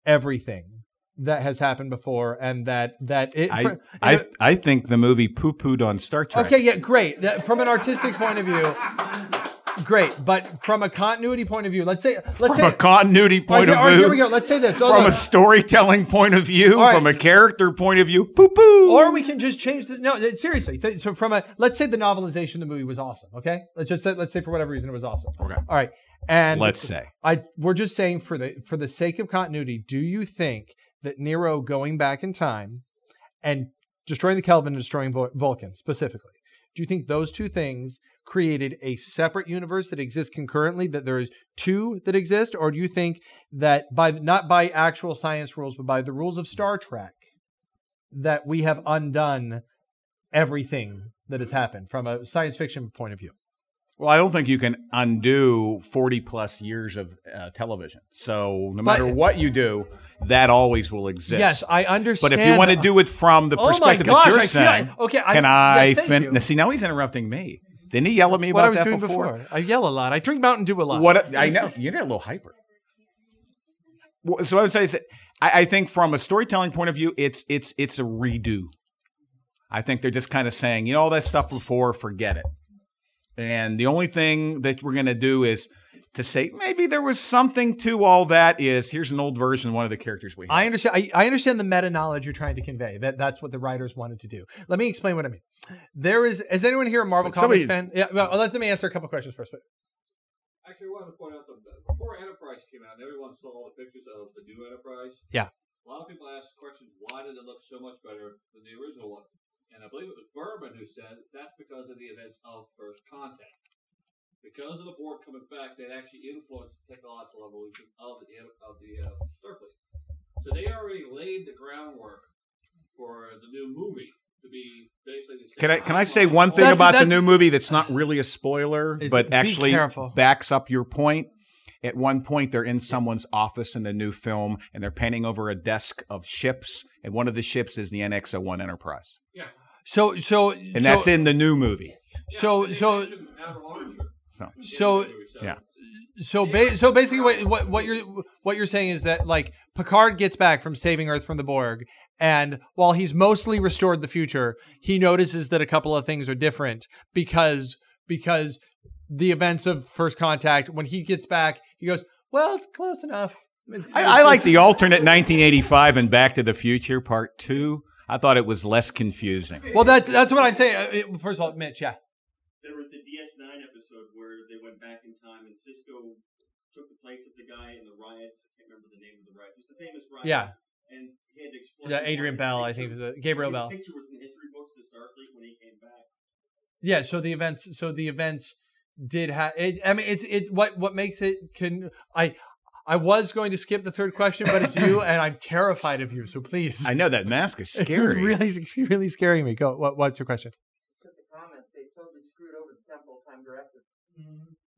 everything that has happened before and that that it I, fr- I, I think the movie poo pooed on Star Trek. okay yeah great that, from an artistic point of view great but from a continuity point of view let's say let's say From say a continuity point right, all right, of view, here we go let's say this Oh, from no. a storytelling point of view, right. from a character point of view, poo poo. or we can just change the no uh, seriously th- so from a let's say the novelization of the movie was awesome okay let's just say let's say for whatever reason it was awesome Okay. all right and Let's say. I we're just saying for the for the sake of continuity, do you think that Nero going back in time and destroying the Kelvin and destroying Vul- Vulcan specifically, do you think those two things created a separate universe that exists concurrently? That there's two that exist, or do you think that by not by actual science rules, but by the rules of Star Trek, that we have undone everything that has happened from a science fiction point of view? Well, I don't think you can undo 40 plus years of uh, television. So no But- matter what you do, that always will exist. Yes, I understand. But if you want to do it from the Oh perspective gosh, that you're I saying, like- okay, I- can I fin- you. See, now he's interrupting me. Didn't he yell at me what about I was that doing before? before. I yell a lot. I drink Mountain Dew a lot. What I know, you get a little hyper. So I would say, is I, I think from a storytelling point of view, it's it's it's a redo. I think they're just kind of saying, you know, all that stuff before, forget it. And the only thing that we're going to do is to say maybe there was something to all that. Is here's an old version of one of the characters we have. I understand. I, I understand the meta knowledge you're trying to convey. That that's what the writers wanted to do. Let me explain what I mean. There is. Is anyone here a Marvel But Comics fan? Yeah. Well, let me answer a couple questions first. But Actually, I wanted to point out something. Before Enterprise came out, and everyone saw all the pictures of the new Enterprise. Yeah. A lot of people asked questions: Why did it look so much better than the original one? And I believe it was Berman who said that's because of the events of First Contact. Because of the Borg coming back, that actually influenced the technological evolution of the of the uh, Starfleet. So they already laid the groundwork for the new movie to be basically. The same Can I can I say one thing That's- about the new movie that's not really a spoiler, but actually careful. backs up your point? At one point, they're in someone's office in the new film, and they're painting over a desk of ships, and one of the ships is the NX-01 Enterprise, so so and that's in the new movie. So so So so yeah, so ba- so basically what, what what you're what you're saying is that like Picard gets back from saving Earth from the Borg and while he's mostly restored the future he notices that a couple of things are different because because the events of first contact when he gets back he goes well it's close enough It's- I, it's- I like it's- the alternate 1985 and Back to the Future Part Two. I thought it was less confusing. well that's that's what I'm saying Uh, first of all Mitch yeah There was the DS9 episode where they went back in time and Sisko took the place of the guy in the riots. I can't remember the name of the riots. It was the famous riot. Yeah. And he had to explain. Yeah, Adrian his Bell, I think it was, uh, Gabriel why his Bell. picture was in the history books to Starfleet when he came back. Yeah, so the events so the events did have it, I mean it's it's what what makes it can I I was going to skip the third question, but it's you, and I'm terrified of you. So please, I know that mask is scary. really, really scaring me. Go. What, what's your question? Just a comment. They totally screwed over the Temporal Prime Directive.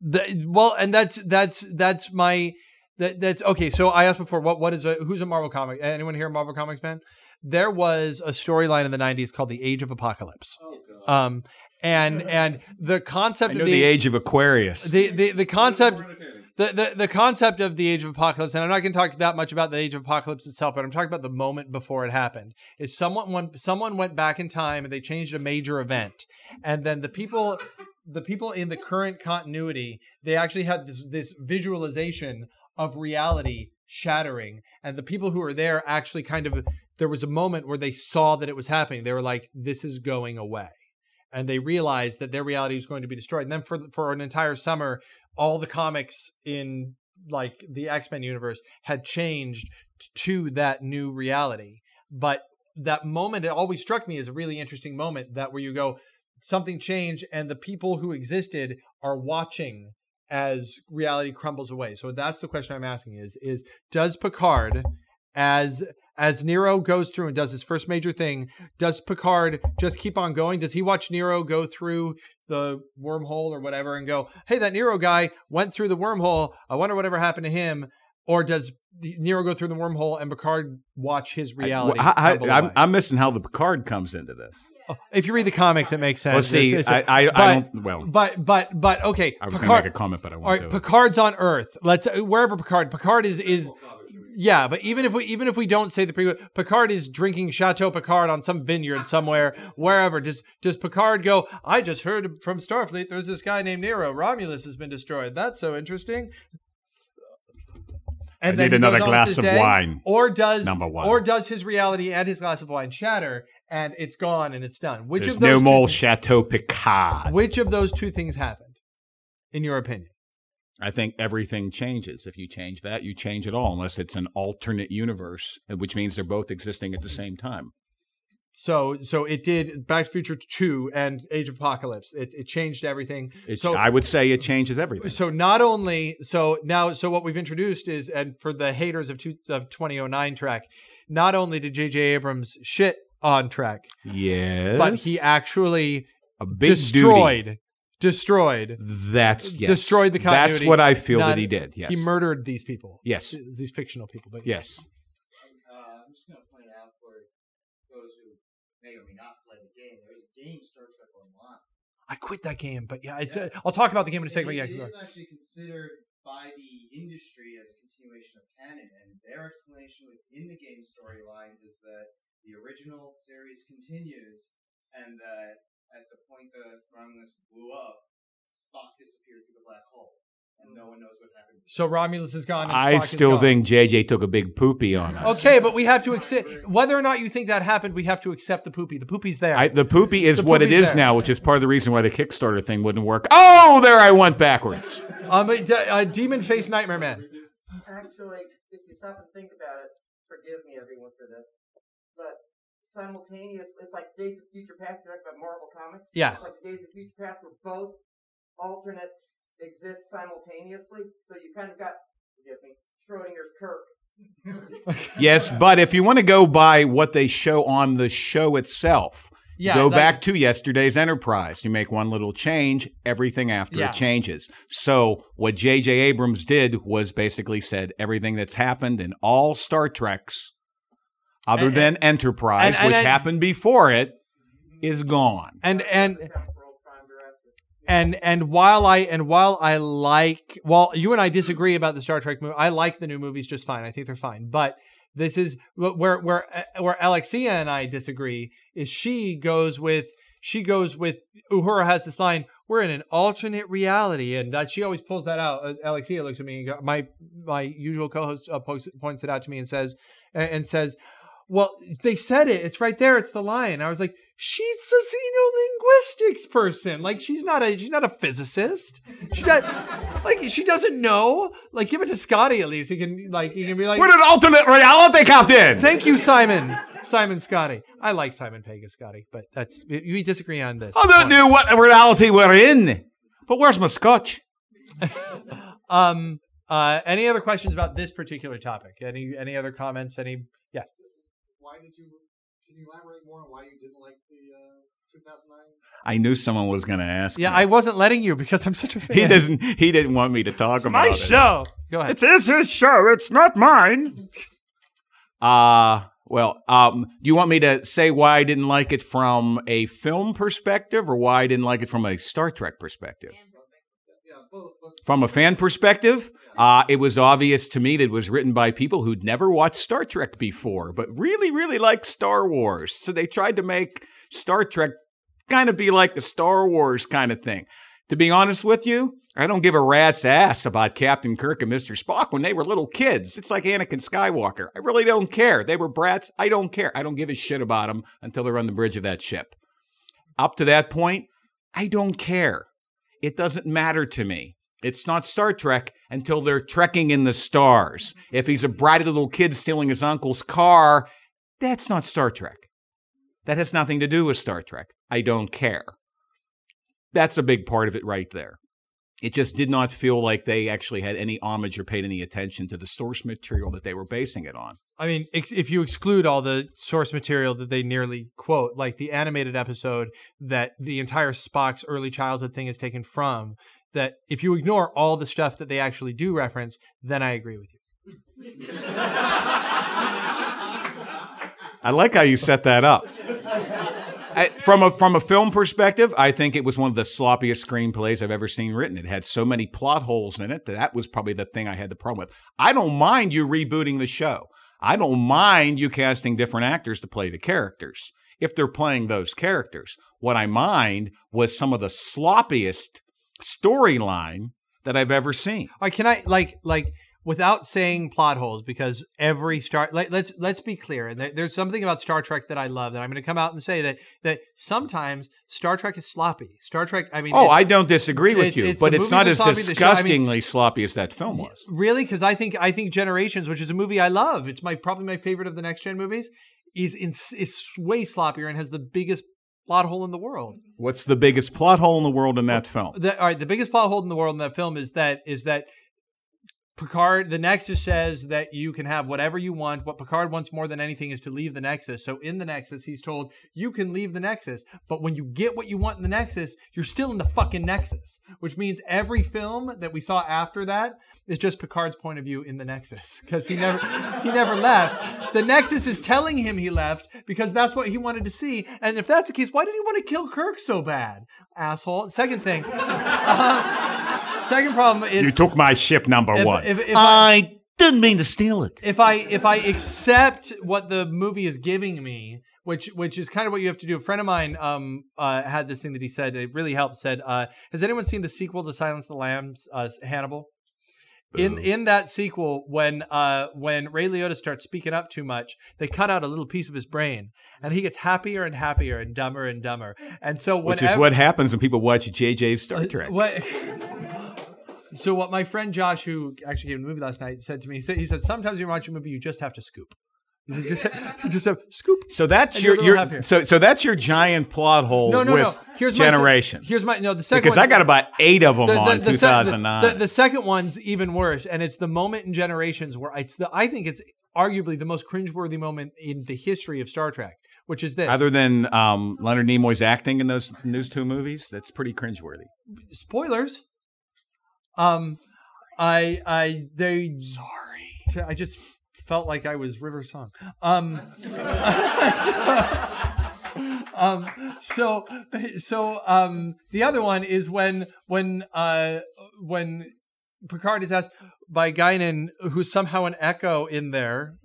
The, well, and that's that's that's my That, that's okay. So I asked before, what what is a who's a Marvel comic? Anyone here a Marvel comics fan? There was a storyline in the '90s called the Age of Apocalypse. Um, and and the concept I of the, the age of Aquarius. the the the concept the, the the concept of the age of apocalypse and i'm not going to talk that much about the age of apocalypse itself but i'm talking about the moment before it happened is someone someone went back in time and they changed a major event. And then the people the people in the current continuity they actually had this this visualization of reality shattering. And the people who were there actually kind of there was a moment where they saw that it was happening. They were like this is going away and they realized that their reality was going to be destroyed. And then for for an entire summer, all the comics in like the X Men universe had changed to that new reality. But that moment, it always struck me as a really interesting moment. That where you go, something changed, and the people who existed are watching as reality crumbles away. So that's the question I'm asking: is is does Picard as as Nero goes through and does his first major thing, does Picard just keep on going? Does he watch Nero go through the wormhole or whatever and go, "Hey, that Nero guy went through the wormhole. I wonder whatever happened to him." Or does Nero go through the wormhole and Picard watch his reality? I, crumble am? I'm missing how the Picard comes into this. Oh, if you read the comics, it makes sense. Well, see, It's- it's- I, I, but, I don't. Well, but but but okay. I was gonna make a comment, but I won't all right, do it. Picard's on Earth. Let's wherever Picard. Picard is is yeah, but even if we even if we don't say the prequel, Picard is drinking Chateau Picard on some vineyard somewhere, wherever. Does does Picard go? I just heard from Starfleet there's this guy named Nero. Romulus has been destroyed. That's so interesting. I then need another goes on with glass of day? wine. Or does Number one. or does his reality and his glass of wine shatter and it's gone and it's done? Which There's of those no more Chateau Picard. which of those two things happened, in your opinion? I think everything changes. If you change that, you change it all, unless it's an alternate universe, which means they're both existing at the same time. So so it did Back to Future 2 and Age of Apocalypse. It it changed everything. It's, so I would say it changes everything. so not only so now so what we've introduced is and for the haters of two, of 2009 track, not only did JJ Abrams shit on track, Yes, but he actually a big destroyed destroyed That's yes. destroyed the continuity. That's what I feel Not- that he did. Yes, He murdered these people. Yes. Th- These fictional people. But yes. Uh, I'm just going to point out for those who may or may not play the game, there is a game Star Trek Online. I quit that game, but yeah, it's uh, I'll talk about the game in a second. but It- Yeah, it keep is actually considered by the industry as a continuation of canon, and their explanation within the game storyline is that the original series continues, and that at the point that Romulus blew up, Spock disappeared through the black hole, and no one knows what happened. So Romulus is gone. And I Spock is still gone. think JJ took a big poopy on us. Okay, but we have to accept whether or not you think that happened. We have to accept the poopy. The poopy's there. I, the poopy is The what it is there. now, which is part of the reason why the Kickstarter thing wouldn't work. Oh, there I went backwards. um, but, a Demon Face Nightmare Man. Actually, if you stop and think about it, forgive me everyone for this, but simultaneous, it's like Days of Future Past directed by Marvel Comics. Yeah. It's like Days of Future Past where both alternates exist simultaneously, so you kind of got, forgive me, Schrodinger's Kirk. Yes, but if you want to go by what they show on the show itself, Yeah, go like- back to yesterday's Enterprise. You make one little change, everything after Yeah. it changes. So what J.J. Abrams did was basically said everything that's happened in all Star Treks, other And- than Enterprise, and- and- which and- happened before it, is gone. And and and and while I and while I like while you and I disagree about the Star Trek movie, I like the new movies just fine. I think they're fine. But this is where where where Alexia and I disagree is she goes with she goes with Uhura has this line we're in an alternate reality and that she always pulls that out. Uh, Alexia looks at me and go, my my usual co-host uh, points it out to me and says and, and says well, they said it. It's right there. It's the line. I was like, she's a xenolinguistics person. Like she's not a she's not a physicist. She does like she doesn't know. Like give it to Scotty at least. He can like he can be like We're an alternate reality, Captain. Thank you, Simon. Simon Scotty. I like Simon Pega Scotty, but that's we we disagree on this. I don't know what reality we're in, but where's my scotch? Um. Uh. Any other questions about this particular topic? Any Any other comments? Any? Yes. Why did you Can you elaborate more on why you didn't like the uh, 2009? I knew someone was going to ask. Yeah, me. I wasn't letting you because I'm such a fan. He doesn't. He didn't want me to talk about My it. show. Go ahead. It is his show. It's not mine. Uh well, um, do you want me to say why I didn't like it from a film perspective, or why I didn't like it from a Star Trek perspective? From a fan perspective, uh, it was obvious to me that it was written by people who'd never watched Star Trek before, but really, really liked Star Wars. So they tried to make Star Trek kind of be like the Star Wars kind of thing. To be honest with you, I don't give a rat's ass about Captain Kirk and Mr. Spock when they were little kids. It's like Anakin Skywalker. I really don't care. They were brats. I don't care. I don't give a shit about them until they're on the bridge of that ship. Up to that point, I don't care. It doesn't matter to me. It's not Star Trek until they're trekking in the stars. Mm-hmm. If he's a bratty little kid stealing his uncle's car, that's not Star Trek. That has nothing to do with Star Trek. I don't care. That's a big part of it right there. It just did not feel like they actually had any homage or paid any attention to the source material that they were basing it on. I mean, ex- if you exclude all the source material that they nearly quote, like the animated episode that the entire Spock's early childhood thing is taken from, that if you ignore all the stuff that they actually do reference, then I agree with you. I like how you set that up. I, from a from a film perspective, I think it was one of the sloppiest screenplays I've ever seen written. It had so many plot holes in it that that was probably the thing I had the problem with. I don't mind you rebooting the show. I don't mind you casting different actors to play the characters if they're playing those characters. What I mind was some of the sloppiest storyline that I've ever seen. All right, can I like like without saying plot holes because every star let, let's let's be clear and there, there's something about Star Trek that I love that I'm going to come out and say that that sometimes Star Trek is sloppy. Star Trek, I mean, Oh, I don't disagree with it's- you, it's- but it's not as sloppy, show- I mean, disgustingly sloppy as that film was. Really? Because I think I think Generations, which is a movie I love, it's my probably my favorite of the next gen movies, is in, is way sloppier and has the biggest plot hole in the world. What's the biggest plot hole in the world in that film? The, all right, the biggest plot hole in the world in that film is that is that Picard, the Nexus says that you can have whatever you want. What Picard wants more than anything is to leave the Nexus. So in the Nexus, he's told you can leave the Nexus, but when you get what you want in the Nexus, you're still in the fucking Nexus. Which means every film that we saw after that is just Picard's point of view in the Nexus because he never he never left. The Nexus is telling him he left because that's what he wanted to see. And if that's the case, why did he want to kill Kirk so bad, asshole? Second thing. Uh, second problem is You took my ship number if- one. if- if I, didn't mean to steal it. if I if I accept what the movie is giving me, which which is kind of what you have to do. A friend of mine um uh, had this thing that he said it really helped. Said, uh, has anyone seen the sequel to Silence of the Lambs, uh, Hannibal? In in that sequel, when uh when Ray Liotta starts speaking up too much, they cut out a little piece of his brain, and he gets happier and happier and dumber and dumber. And so Which is what happens when people watch JJ's Star Trek. what? So what my friend Josh, who actually came to the movie last night, said to me, he said, he said sometimes when you watch a movie, you just have to scoop. You just, you just have scoop. So that's your, your so so that's your giant plot hole No, no, with no. Here's my se- generations. here's my no. The second because one, I got about eight of them the, on the, the, 2009. The, the, the second one's even worse, and it's the moment in Generations where it's the I think it's arguably the most cringeworthy moment in the history of Star Trek, which is this. Other than um, Leonard Nimoy's acting in those those two movies, that's pretty cringeworthy. spoilers. Um, I I they sorry. I just felt like I was River Song. Um, um, so so um, the other one is when when uh when Picard is asked by Guinan, who's somehow an echo in there.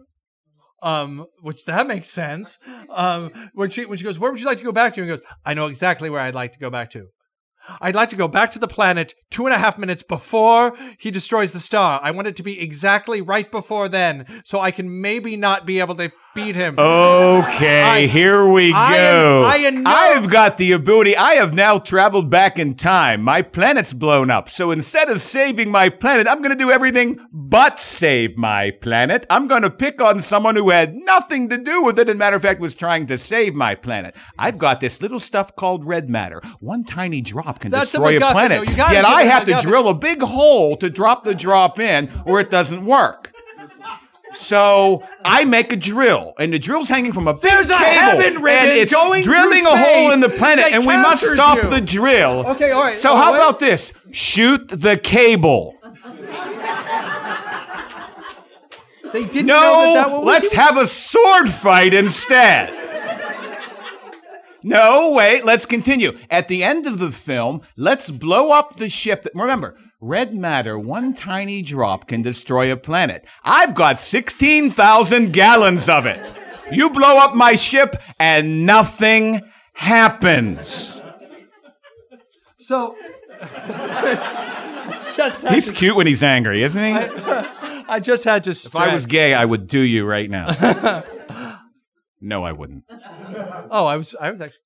Um, which that makes sense. Um, when she when she goes, where would you like to go back to? And he goes, I know exactly where I'd like to go back to. I'd like to go back to the planet two and a half minutes before he destroys the star. I want it to be exactly right before then, so I can maybe not be able to beat him. Okay, I- here we I go. am- I I've got the ability. I have now traveled back in time. My planet's blown up. So instead of saving my planet, I'm going to do everything but save my planet. I'm going to pick on someone who had nothing to do with it. And matter of fact, was trying to save my planet. I've got this little stuff called red matter. One tiny drop can That's destroy a, MacGuffin, planet. though. Yet I a have to drill a big hole to drop the drop in, or it doesn't work. So I make a drill, and the drill's hanging from a There's a cable, heaven and it's going through drilling a hole in the space planet, that and we must captures stop you. the drill. Okay, all right. So Oh, how wait. about this? Shoot the cable. They didn't No, know that that was let's have a sword fight instead. No, wait, let's continue. At the end of the film, let's blow up the ship. That, remember, red matter, one tiny drop can destroy a planet. I've got 16,000 gallons of it. You blow up my ship and nothing happens. So just—he's to- cute when he's angry, isn't he? I just had to. If I was gay, I would do you right now. no, I wouldn't. Oh, I was. I was actually.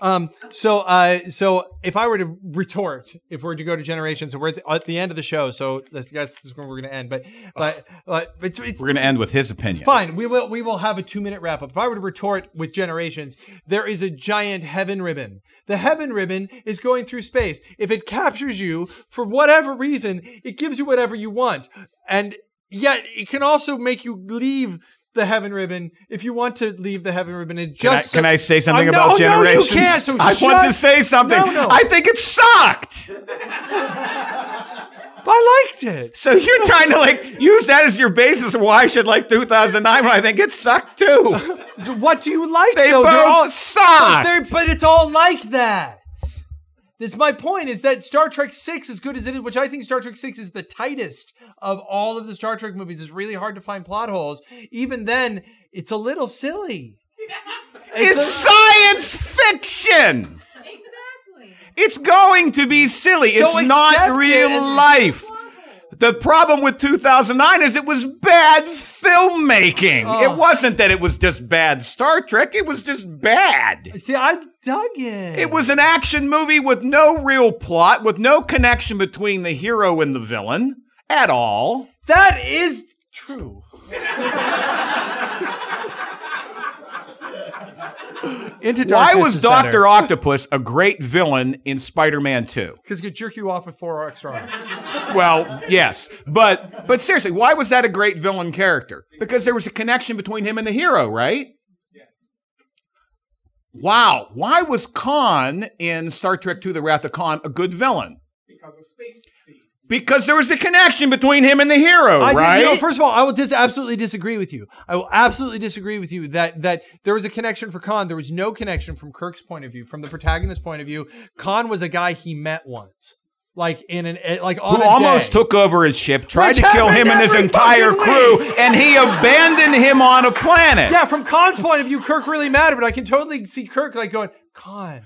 Um. So. Uh. So if I were to retort, if we were to go to generations, and we're at the, at the end of the show, so that's is where we're going to end. But but but it's, it's We're going to end with his opinion. Fine, we will we will have a two minute wrap up. If I were to retort with generations, there is a giant heaven ribbon. The heaven ribbon is going through space. If it captures you for whatever reason, it gives you whatever you want, and yet it can also make you leave. The heaven ribbon. If you want to leave the heaven ribbon, it Can I, just can I say something Uh, no, about no, generations? you can't. So I want to say something. No, no. I think it sucked. I liked it. So you're trying to like use that as your basis of why I should like 2009 when I think it sucked too. What do you like? They though? They're both all- But, suck. they're- but it's all like that. This my point is that Star Trek Six, as good as it is, which I think Star Trek Six is the tightest of all of the Star Trek movies, is really hard to find plot holes. Even then, it's a little silly. It's, a- science fiction. Exactly. It's going to be silly. So it's not real it. life. The problem with 2009 is it was bad filmmaking. Oh. It wasn't that it was just bad Star Trek, it was just bad. See, I dug it. It was an action movie with no real plot, with no connection between the hero and the villain at all. That is true. Into Why was Dr. Octopus a great villain in Spider Man 2? Because it could jerk you off with four extra arms. Well, yes, but but seriously, why was that a great villain character? Because there was a connection between him and the hero, right? Yes. Wow, why was Khan in Star Trek II: The Wrath of Khan a good villain? Because of Space Seed. Because there was the connection between him and the hero, I, right? You know, first of all, I will just absolutely disagree with you. I will absolutely disagree with you that that there was a connection for Khan. There was no connection from Kirk's point of view, from the protagonist's point of view. Khan was a guy he met once, like in an eh, like on Who a almost day. took over his ship, tried Which to kill him and his entire crew, week. and he abandoned him on a planet. Yeah, from Khan's point of view, Kirk really mattered, but I can totally see Kirk like going, Khan.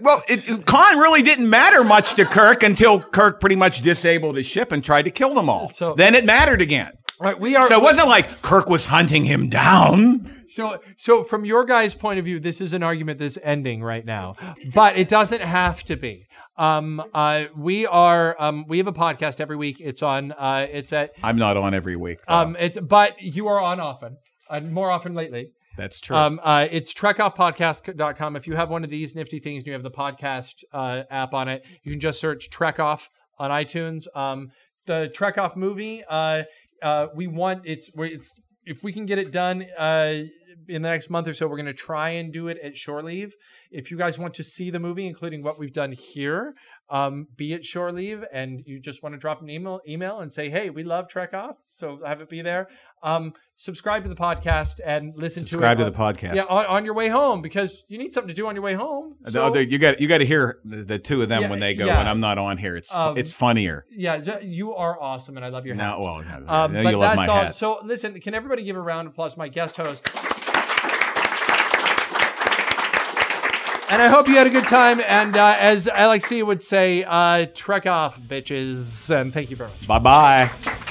Well, it, Khan really didn't matter much to Kirk until Kirk pretty much disabled his ship and tried to kill them all. So- then it mattered again. Right, we are. So it wasn't like Kirk was hunting him down. So, so from your guys' point of view, this is an argument that's ending right now, but it doesn't have to be. Um, uh, we are, um, we have a podcast every week. It's on, uh, it's at, I'm not on every week. though. um, it's, but you are on often, and more often lately. That's true. Um, uh, it's trekoffpodcast.com. If you have one of these nifty things and you have the podcast uh, app on it, you can just search Trek Off on iTunes. Um, the Trek Off movie, uh, uh, we want it's it's if we can get it done uh, in the next month or so, we're going to try and do it at Shore Leave. If you guys want to see the movie, including what we've done here, um, be at Shore Leave, and you just want to drop an email email and say, "Hey, we love Trek Off," so have it be there. Um, subscribe to the podcast and listen Subscribe to it. Subscribe to the podcast. Yeah, on, on your way home because you need something to do on your way home. The So, other- you got you got to hear the, the two of them Yeah, when they go yeah. when I'm not on here. It's Um, it's funnier. yeah, you are awesome, and I love your hat. No, well, no, Um, no, but you love that's my all. hat. So listen, can everybody give a round of applause to my guest host? And I hope you had a good time. And uh, as Alexia would say, uh, trek off, bitches. And thank you very much. Bye bye.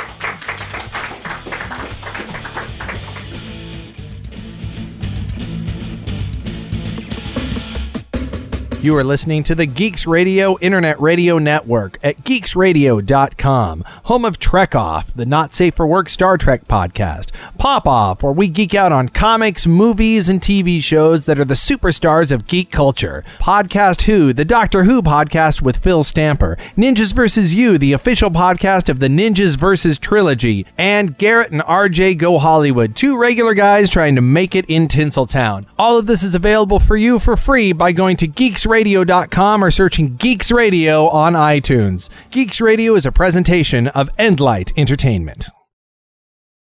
You are listening to the Geeks Radio Internet Radio Network at geeksradio.com, home of Trek Off, the Not Safe for Work Star Trek podcast, Pop Off, where we geek out on comics, movies, and TV shows that are the superstars of geek culture, Podcast Who, the Doctor Who podcast with Phil Stamper, Ninjas vs. You, the official podcast of the Ninjas vs. Trilogy, and Garrett and RJ Go Hollywood, two regular guys trying to make it in Tinseltown. All of this is available for you for free by going to geeksradio.com or searching Geeks Radio on iTunes. Geeks Radio is a presentation of Endlight Entertainment.